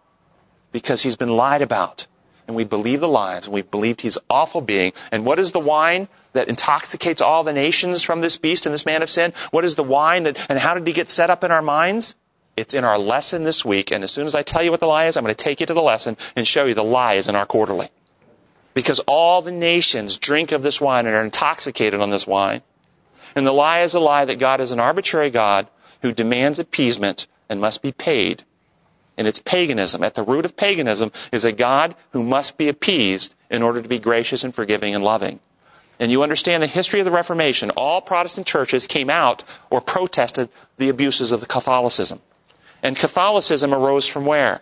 Because he's been lied about. And we believe the lies, and we've believed he's awful being. And what is the wine that intoxicates all the nations from this beast and this man of sin? What is the wine that, and how did he get set up in our minds? It's in our lesson this week, and as soon as I tell you what the lie is, I'm going to take you to the lesson and show you the lie is in our quarterly. Because all the nations drink of this wine and are intoxicated on this wine. And the lie is a lie that God is an arbitrary God who demands appeasement and must be paid. And it's paganism. At the root of paganism is a God who must be appeased in order to be gracious and forgiving and loving. And you understand the history of the Reformation. All Protestant churches came out or protested the abuses of the Catholicism. And Catholicism arose from where?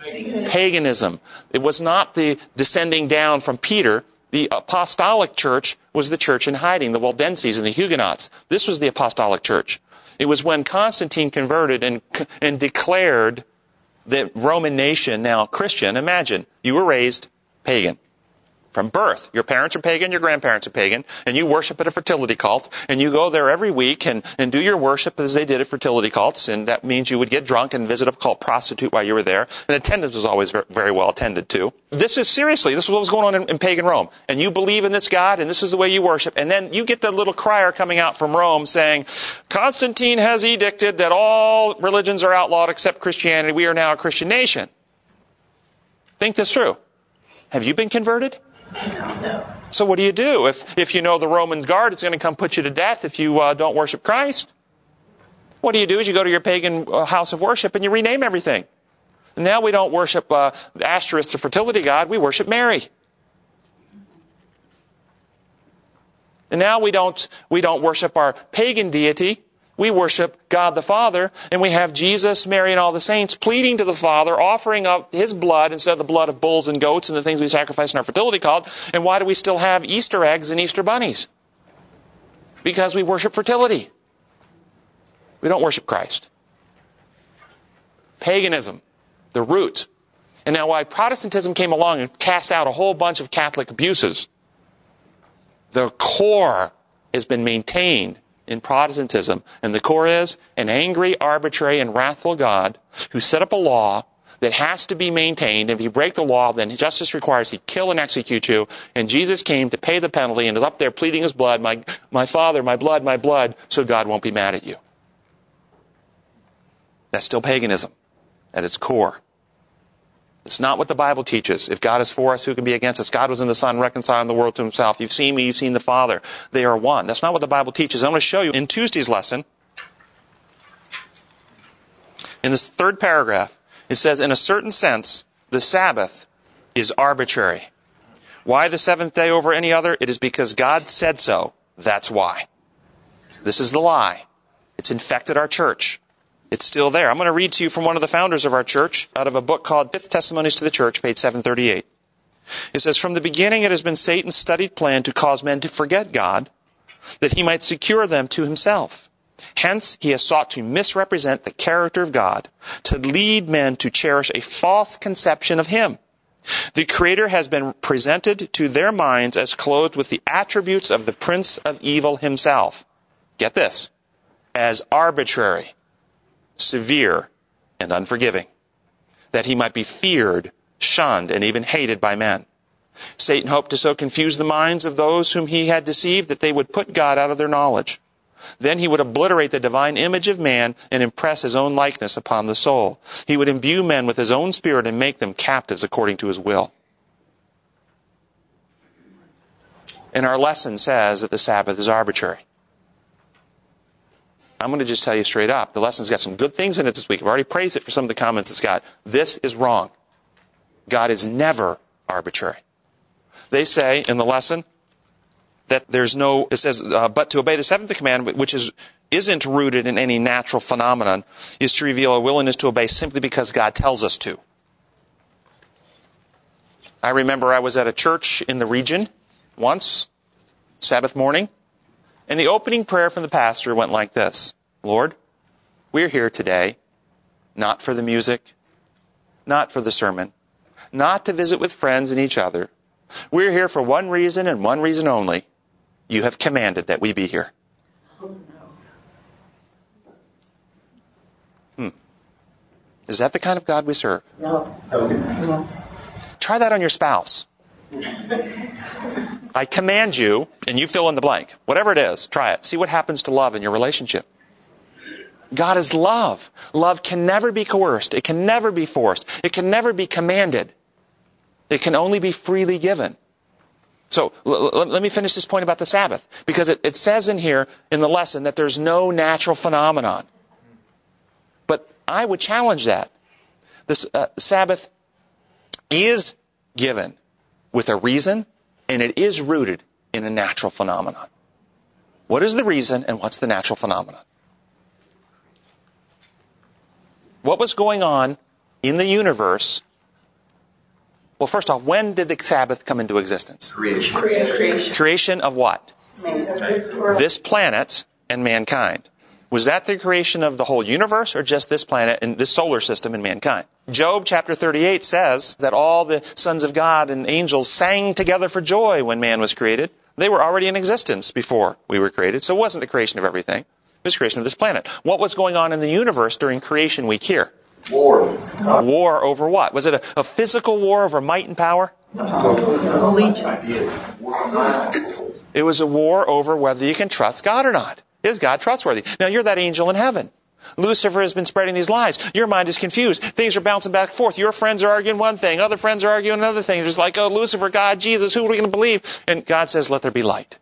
Paganism. It was not the descending down from Peter. The apostolic church was the church in hiding, the Waldenses and the Huguenots. This was the apostolic church. It was when Constantine converted and, and declared the Roman nation now Christian. Imagine, you were raised pagan from birth. Your parents are pagan, your grandparents are pagan, and you worship at a fertility cult, and you go there every week and, and do your worship as they did at fertility cults, and that means you would get drunk and visit a cult prostitute while you were there, and attendance was always very, well attended to. This is seriously, this is what was going on in, in pagan Rome. And you believe in this God, and this is the way you worship, and then you get the little crier coming out from Rome saying, Constantine has edicted that all religions are outlawed except Christianity. We are now a Christian nation. Think this through. Have you been converted? So what do you do if, if you know the Roman guard is going to come put you to death if you uh, don't worship Christ? What do you do is you go to your pagan uh, house of worship and you rename everything. And now we don't worship uh, Asterisk, the fertility god. We worship Mary. And now we don't we don't worship our pagan deity. We worship God the Father, and we have Jesus, Mary, and all the saints pleading to the Father, offering up His blood instead of the blood of bulls and goats and the things we sacrifice in our fertility cult. And why do we still have Easter eggs and Easter bunnies? Because we worship fertility. We don't worship Christ. Paganism, the root. And now why Protestantism came along and cast out a whole bunch of Catholic abuses, the core has been maintained in Protestantism. And the core is an angry, arbitrary, and wrathful God who set up a law that has to be maintained. If you break the law, then justice requires he kill and execute you. And Jesus came to pay the penalty and is up there pleading his blood, my, my father, my blood, my blood, so God won't be mad at you. That's still paganism at its core. It's not what the Bible teaches. If God is for us, who can be against us? God was in the Son, reconciling the world to himself. You've seen me, you've seen the Father. They are one. That's not what the Bible teaches. I'm going to show you in Tuesday's lesson. In this third paragraph, it says, in a certain sense, the Sabbath is arbitrary. Why the seventh day over any other? It is because God said so. That's why. This is the lie. It's infected our church. It's still there. I'm going to read to you from one of the founders of our church out of a book called Fifth Testimonies to the Church, page 738. It says, From the beginning it has been Satan's studied plan to cause men to forget God, that he might secure them to himself. Hence, he has sought to misrepresent the character of God, to lead men to cherish a false conception of him. The Creator has been presented to their minds as clothed with the attributes of the Prince of Evil himself. Get this. As arbitrary severe, and unforgiving, that he might be feared, shunned, and even hated by men. Satan hoped to so confuse the minds of those whom he had deceived that they would put God out of their knowledge. Then he would obliterate the divine image of man and impress his own likeness upon the soul. He would imbue men with his own spirit and make them captives according to his will. And our lesson says that the Sabbath is arbitrary. I'm going to just tell you straight up. The lesson's got some good things in it this week. I've already praised it for some of the comments it's got. This is wrong. God is never arbitrary. They say in the lesson that there's no, it says, uh, but to obey the seventh commandment, which is, isn't rooted in any natural phenomenon, is to reveal a willingness to obey simply because God tells us to. I remember I was at a church in the region once, Sabbath morning, and the opening prayer from the pastor went like this Lord, we're here today not for the music, not for the sermon, not to visit with friends and each other. We're here for one reason and one reason only. You have commanded that we be here. Hmm. Is that the kind of God we serve?
No. no.
Try that on your spouse. I command you, and you fill in the blank. Whatever it is, try it. See what happens to love in your relationship. God is love. Love can never be coerced. It can never be forced. It can never be commanded. It can only be freely given. So l- l- let me finish this point about the Sabbath, because it, it says in here in the lesson that there's no natural phenomenon. But I would challenge that. The uh, Sabbath is given with a reason, and it is rooted in a natural phenomenon. What is the reason, and what's the natural phenomenon? what was going on in the universe. Well, first off, when did the Sabbath come into existence?
Creation.
Creation.
Creation of what? This planet and mankind. Was that the creation of the whole universe or just this planet and this solar system and mankind? Job chapter 38 says that all the sons of God and angels sang together for joy when man was created. They were already in existence before we were created, so it wasn't the creation of everything. It was the creation of this planet. What was going on in the universe during creation week here?
War.
War over what? Was it a, a physical war over might and power?
Allegiance.
It was a war over whether you can trust God or not. Is God trustworthy? Now you're that angel in heaven. Lucifer has been spreading these lies. Your mind is confused. Things are bouncing back and forth. Your friends are arguing one thing. Other friends are arguing another thing. There's like, oh, Lucifer, God, Jesus, who are we going to believe? And God says, let there be light.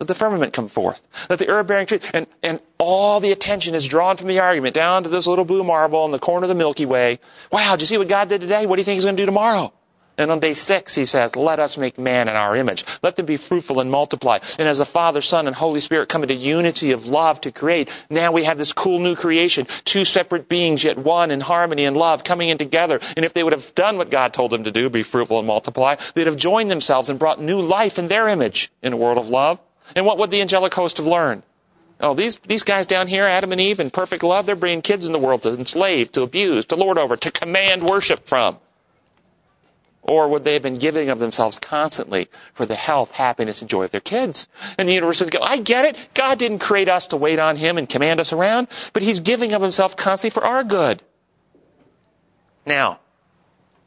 Let the firmament come forth. Let the herb bearing tree. And, and all the attention is drawn from the argument down to this little blue marble in the corner of the Milky Way. Wow, did you see what God did today? What do you think he's going to do tomorrow? And on day six, he says, let us make man in our image. Let them be fruitful and multiply. And as the Father, Son, and Holy Spirit come into unity of love to create, now we have this cool new creation. Two separate beings, yet one in harmony and love, coming in together. And if they would have done what God told them to do, be fruitful and multiply, they'd have joined themselves and brought new life in their image in a world of love. And what would the angelic host have learned? Oh, these, these guys down here, Adam and Eve, in perfect love, they're bringing kids in the world to enslave, to abuse, to lord over, to command worship from. Or would they have been giving of themselves constantly for the health, happiness, and joy of their kids? And the universe would go, I get it. God didn't create us to wait on Him and command us around, but He's giving of Himself constantly for our good. Now,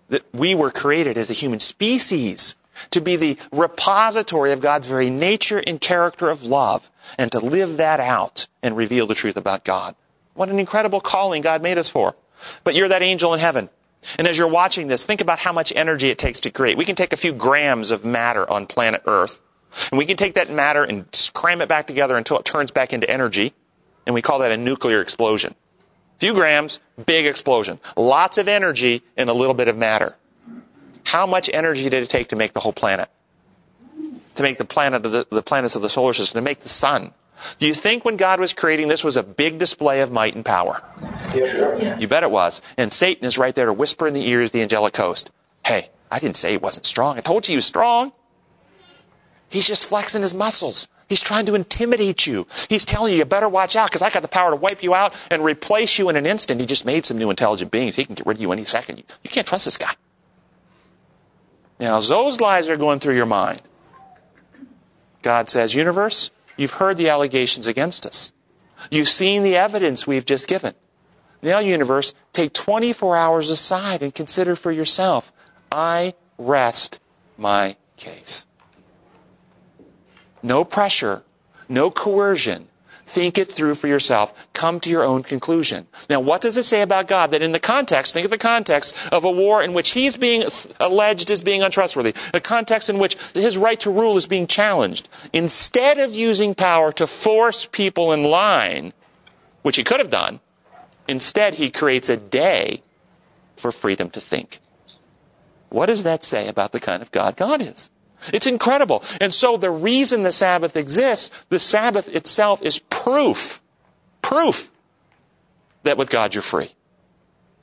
that we were created as a human species to be the repository of God's very nature and character of love and to live that out and reveal the truth about God. What an incredible calling God made us for. But you're that angel in heaven. And as you're watching this, think about how much energy it takes to create. We can take a few grams of matter on planet Earth, and we can take that matter and cram it back together until it turns back into energy, and we call that a nuclear explosion. Few grams, big explosion. Lots of energy in a little bit of matter. How much energy did it take to make the whole planet? To make the planet of the, the planets of the solar system, to make the sun. Do you think when God was creating this was a big display of might and power?
Yeah, sure.
You bet it was. And Satan is right there to whisper in the ears of the angelic host. Hey, I didn't say he wasn't strong. I told you he was strong. He's just flexing his muscles. He's trying to intimidate you. He's telling you, you better watch out because I got the power to wipe you out and replace you in an instant. He just made some new intelligent beings. He can get rid of you any second. You, you can't trust this guy. Now, as those lies are going through your mind, God says, universe, you've heard the allegations against us. You've seen the evidence we've just given. Now, universe, take 24 hours aside and consider for yourself. I rest my case. No pressure, no coercion. Think it through for yourself. Come to your own conclusion. Now, what does it say about God? That in the context, think of the context of a war in which he's being alleged as being untrustworthy, a context in which his right to rule is being challenged. Instead of using power to force people in line, which he could have done, instead he creates a day for freedom to think. What does that say about the kind of God God is? It's incredible. And so the reason the Sabbath exists, the Sabbath itself is proof, proof that with God you're free.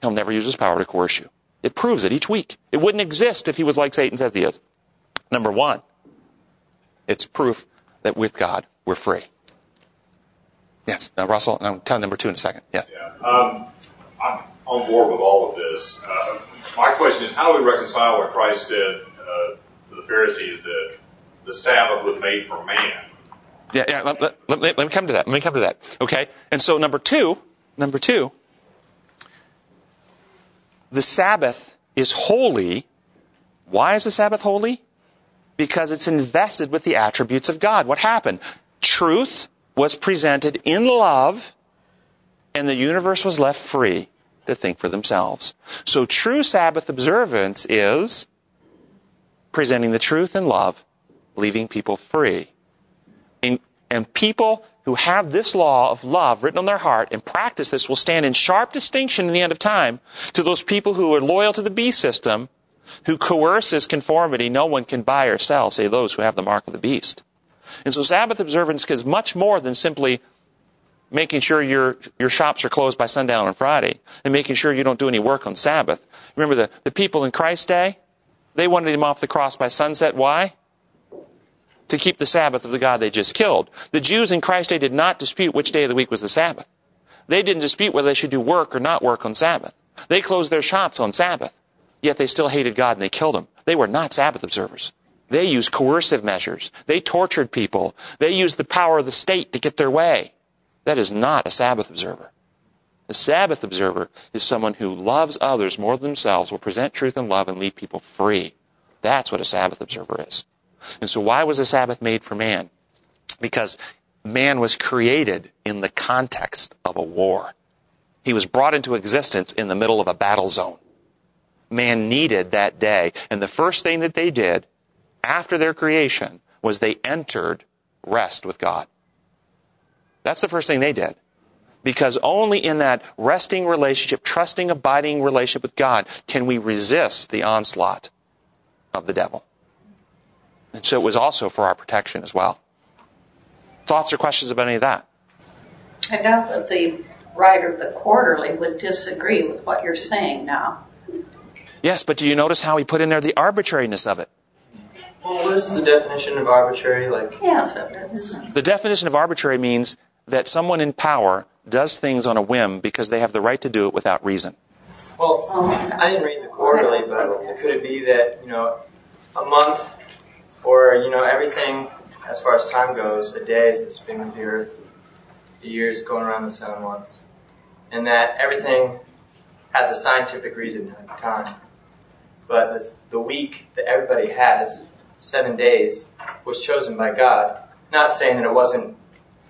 He'll never use his power to coerce you. It proves it each week. It wouldn't exist if he was like Satan says he is. Number one, it's proof that with God we're free. Yes, uh, Russell, I'll tell number two in a second. Yes.
Yeah. Um, I'm on board with all of this. Uh, my question is, how do we reconcile what Christ said uh, the Pharisees that the Sabbath was made for man?
Yeah, yeah. Let, let, let, let, me come to that. Let me come to that. Okay. And so number two, number two, the Sabbath is holy. Why is the Sabbath holy? Because it's invested with the attributes of God. What happened? Truth was presented in love, and the universe was left free to think for themselves. So true Sabbath observance is presenting the truth in love, leaving people free. And, and people who have this law of love written on their heart and practice this will stand in sharp distinction in the end of time to those people who are loyal to the beast system, who coerces conformity. No one can buy or sell, say those who have the mark of the beast. And so Sabbath observance is much more than simply making sure your, your shops are closed by sundown on Friday and making sure you don't do any work on Sabbath. Remember the, the people in Christ's day? They wanted him off the cross by sunset. Why? To keep the Sabbath of the God they just killed. The Jews in Christ's day did not dispute which day of the week was the Sabbath. They didn't dispute whether they should do work or not work on Sabbath. They closed their shops on Sabbath. Yet they still hated God and they killed him. They were not Sabbath observers. They used coercive measures. They tortured people. They used the power of the state to get their way. That is not a Sabbath observer. A Sabbath observer is someone who loves others more than themselves, will present truth and love, and leave people free. That's what a Sabbath observer is. And so why was the Sabbath made for man? Because man was created in the context of a war. He was brought into existence in the middle of a battle zone. Man needed that day. And the first thing that they did after their creation was they entered rest with God. That's the first thing they did. Because only in that resting relationship, trusting, abiding relationship with God can we resist the onslaught of the devil. And so it was also for our protection as well. Thoughts or questions about any of that?
I doubt that the writer of the quarterly would disagree with what you're saying now.
Yes, but do you notice how he put in there the arbitrariness of it?
Well, what is the definition of arbitrary? Like,
yes, it is.
The definition of arbitrary means that someone in power does things on a whim because they have the right to do it without reason.
Well, I didn't read the quarterly, but could it be that you know, a month, or you know, everything as far as time goes, a day is the spin of the earth, the years going around the sun once, and that everything has a scientific reason at time. But the week that everybody has, seven days, was chosen by God. Not saying that it wasn't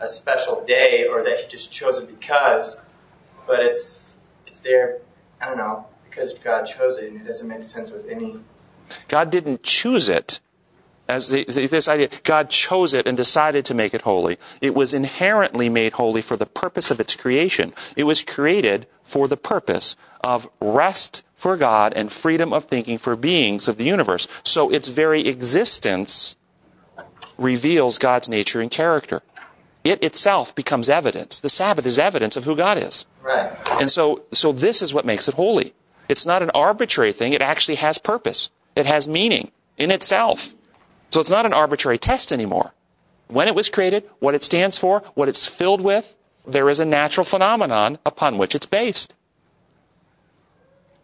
a special day or that He just chose it because, but it's it's there. I don't know because God chose it, and it doesn't make sense with any.
God didn't choose it as the, this idea. God chose it and decided to make it holy. It was inherently made holy for the purpose of its creation. It was created for the purpose of rest for God and freedom of thinking for beings of the universe. So its very existence reveals God's nature and character. It itself becomes evidence. The Sabbath is evidence of who God is.
Right.
And so, so this is what makes it holy. It's not an arbitrary thing. It actually has purpose. It has meaning in itself. So it's not an arbitrary test anymore. When it was created, what it stands for, what it's filled with, there is a natural phenomenon upon which it's based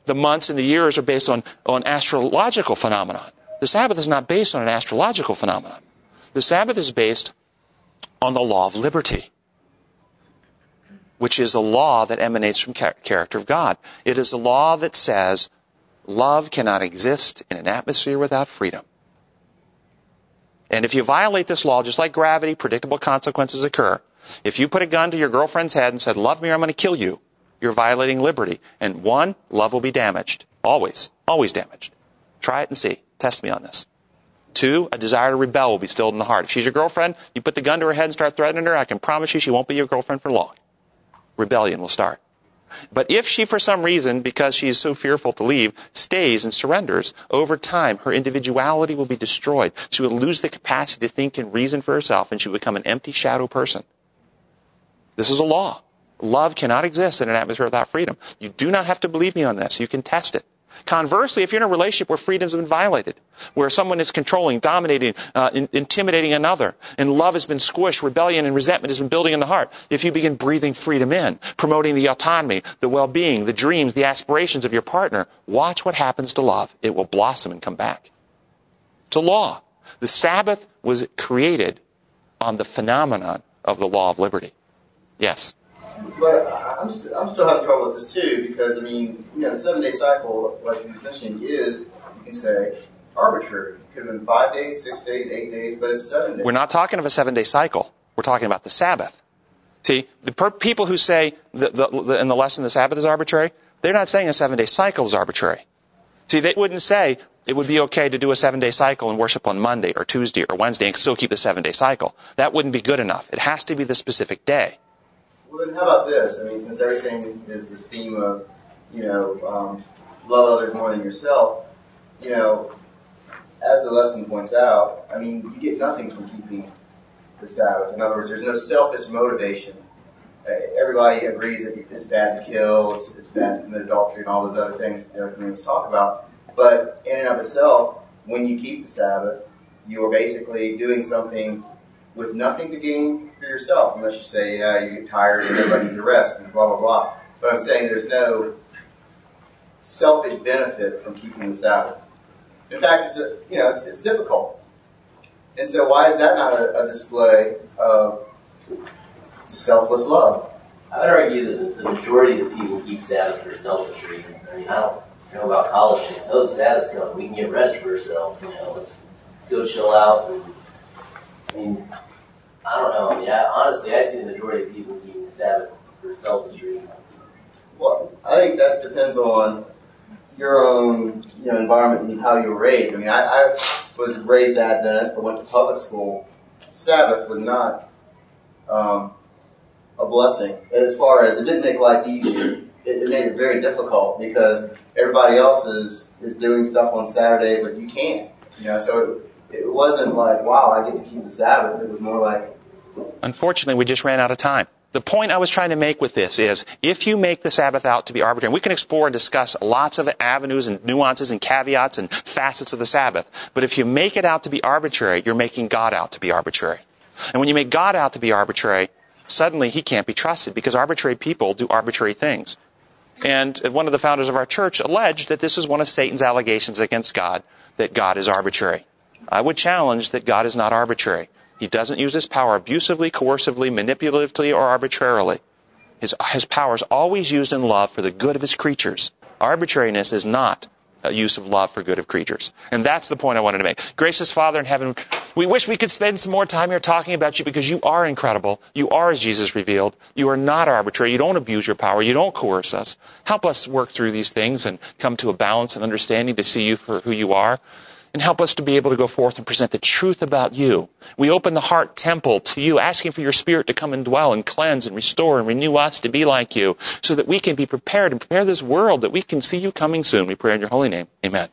the months and the years are based on, on astrological phenomenon. The Sabbath is not based on an astrological phenomenon. The Sabbath is based on the law of liberty, which is a law that emanates from char- character of God. It is a law that says love cannot exist in an atmosphere without freedom. And if you violate this law, just like gravity, predictable consequences occur. If you put a gun to your girlfriend's head and said, love me or I'm going to kill you, you're violating liberty. And one, love will be damaged. Always. Always damaged. Try it and see. Test me on this. Two, a desire to rebel will be stilled in the heart. If she's your girlfriend, you put the gun to her head and start threatening her, I can promise you she won't be your girlfriend for long. Rebellion will start. But if she, for some reason, because she is so fearful to leave, stays and surrenders, over time, her individuality will be destroyed. She will lose the capacity to think and reason for herself, and she will become an empty shadow person. This is a law. Love cannot exist in an atmosphere without freedom. You do not have to believe me on this. You can test it. Conversely, if you're in a relationship where freedoms been violated, where someone is controlling, dominating, uh, in, intimidating another, and love has been squished, rebellion and resentment has been building in the heart, if you begin breathing freedom in, promoting the autonomy, the well-being, the dreams, the aspirations of your partner, watch what happens to love. It will blossom and come back. It's a law. The Sabbath was created on the phenomenon of the law of liberty. Yes.
But I'm, st- I'm still having trouble with this too because I mean, you know, the seven day cycle, like you mentioned, is you can say arbitrary. It could have been five days, six days, eight days, but it's seven days.
We're not talking of a seven day cycle. We're talking about the Sabbath. See, the per- people who say the, the, the, in the lesson the Sabbath is arbitrary, they're not saying a seven day cycle is arbitrary. See, they wouldn't say it would be okay to do a seven day cycle and worship on Monday or Tuesday or Wednesday and still keep the seven day cycle. That wouldn't be good enough. It has to be the specific day.
Well, then how about this? I mean, since everything is this theme of, you know, um, love others more than yourself, you know, as the lesson points out, I mean, you get nothing from keeping the Sabbath. In other words, there's no selfish motivation everybody agrees that it's bad to kill, it's, it's bad to commit adultery, and all those other things that the other communities talk about. But in and of itself, when you keep the Sabbath, you are basically doing something with nothing to gain for yourself, unless you say, yeah, you get tired and everybody needs a rest, and blah, blah, blah. But I'm saying there's no selfish benefit from keeping the Sabbath. In fact, it's a, you know it's, it's difficult, and so why is that not a, a display of selfless love?
I would argue that the majority of people keep Sabbath for selfish reasons. I mean, I don't know about college kids. Oh, the Sabbath's coming. We can get rest for ourselves. You know, let's let's go chill out. And, I mean, I don't know. I mean, I, honestly, I see the majority of people keeping the Sabbath for selfish reasons.
Well, I think that depends on your own you know environment and how you were raised. I mean, I, I was raised Adventist, but went to public school. Sabbath was not um, a blessing as far as it didn't make life easier. It, it made it very difficult because everybody else is is doing stuff on Saturday, but you can't. You know, so it, it wasn't like wow, I get to keep the Sabbath. It was more like
Unfortunately, we just ran out of time. The point I was trying to make with this is if you make the Sabbath out to be arbitrary, we can explore and discuss lots of avenues and nuances and caveats and facets of the Sabbath, but if you make it out to be arbitrary, you're making God out to be arbitrary. And when you make God out to be arbitrary, suddenly he can't be trusted because arbitrary people do arbitrary things. And one of the founders of our church alleged that this is one of Satan's allegations against God, that God is arbitrary. I would challenge that God is not arbitrary. He doesn't use his power abusively, coercively, manipulatively, or arbitrarily. His, his power is always used in love for the good of his creatures. Arbitrariness is not a use of love for good of creatures. And that's the point I wanted to make. Gracious Father in heaven, we wish we could spend some more time here talking about you because you are incredible. You are as Jesus revealed. You are not arbitrary. You don't abuse your power. You don't coerce us. Help us work through these things and come to a balance and understanding to see you for who you are and help us to be able to go forth and present the truth about you. We open the heart temple to you, asking for your spirit to come and dwell and cleanse and restore and renew us to be like you so that we can be prepared and prepare this world that we can see you coming soon. We pray in your holy name. Amen.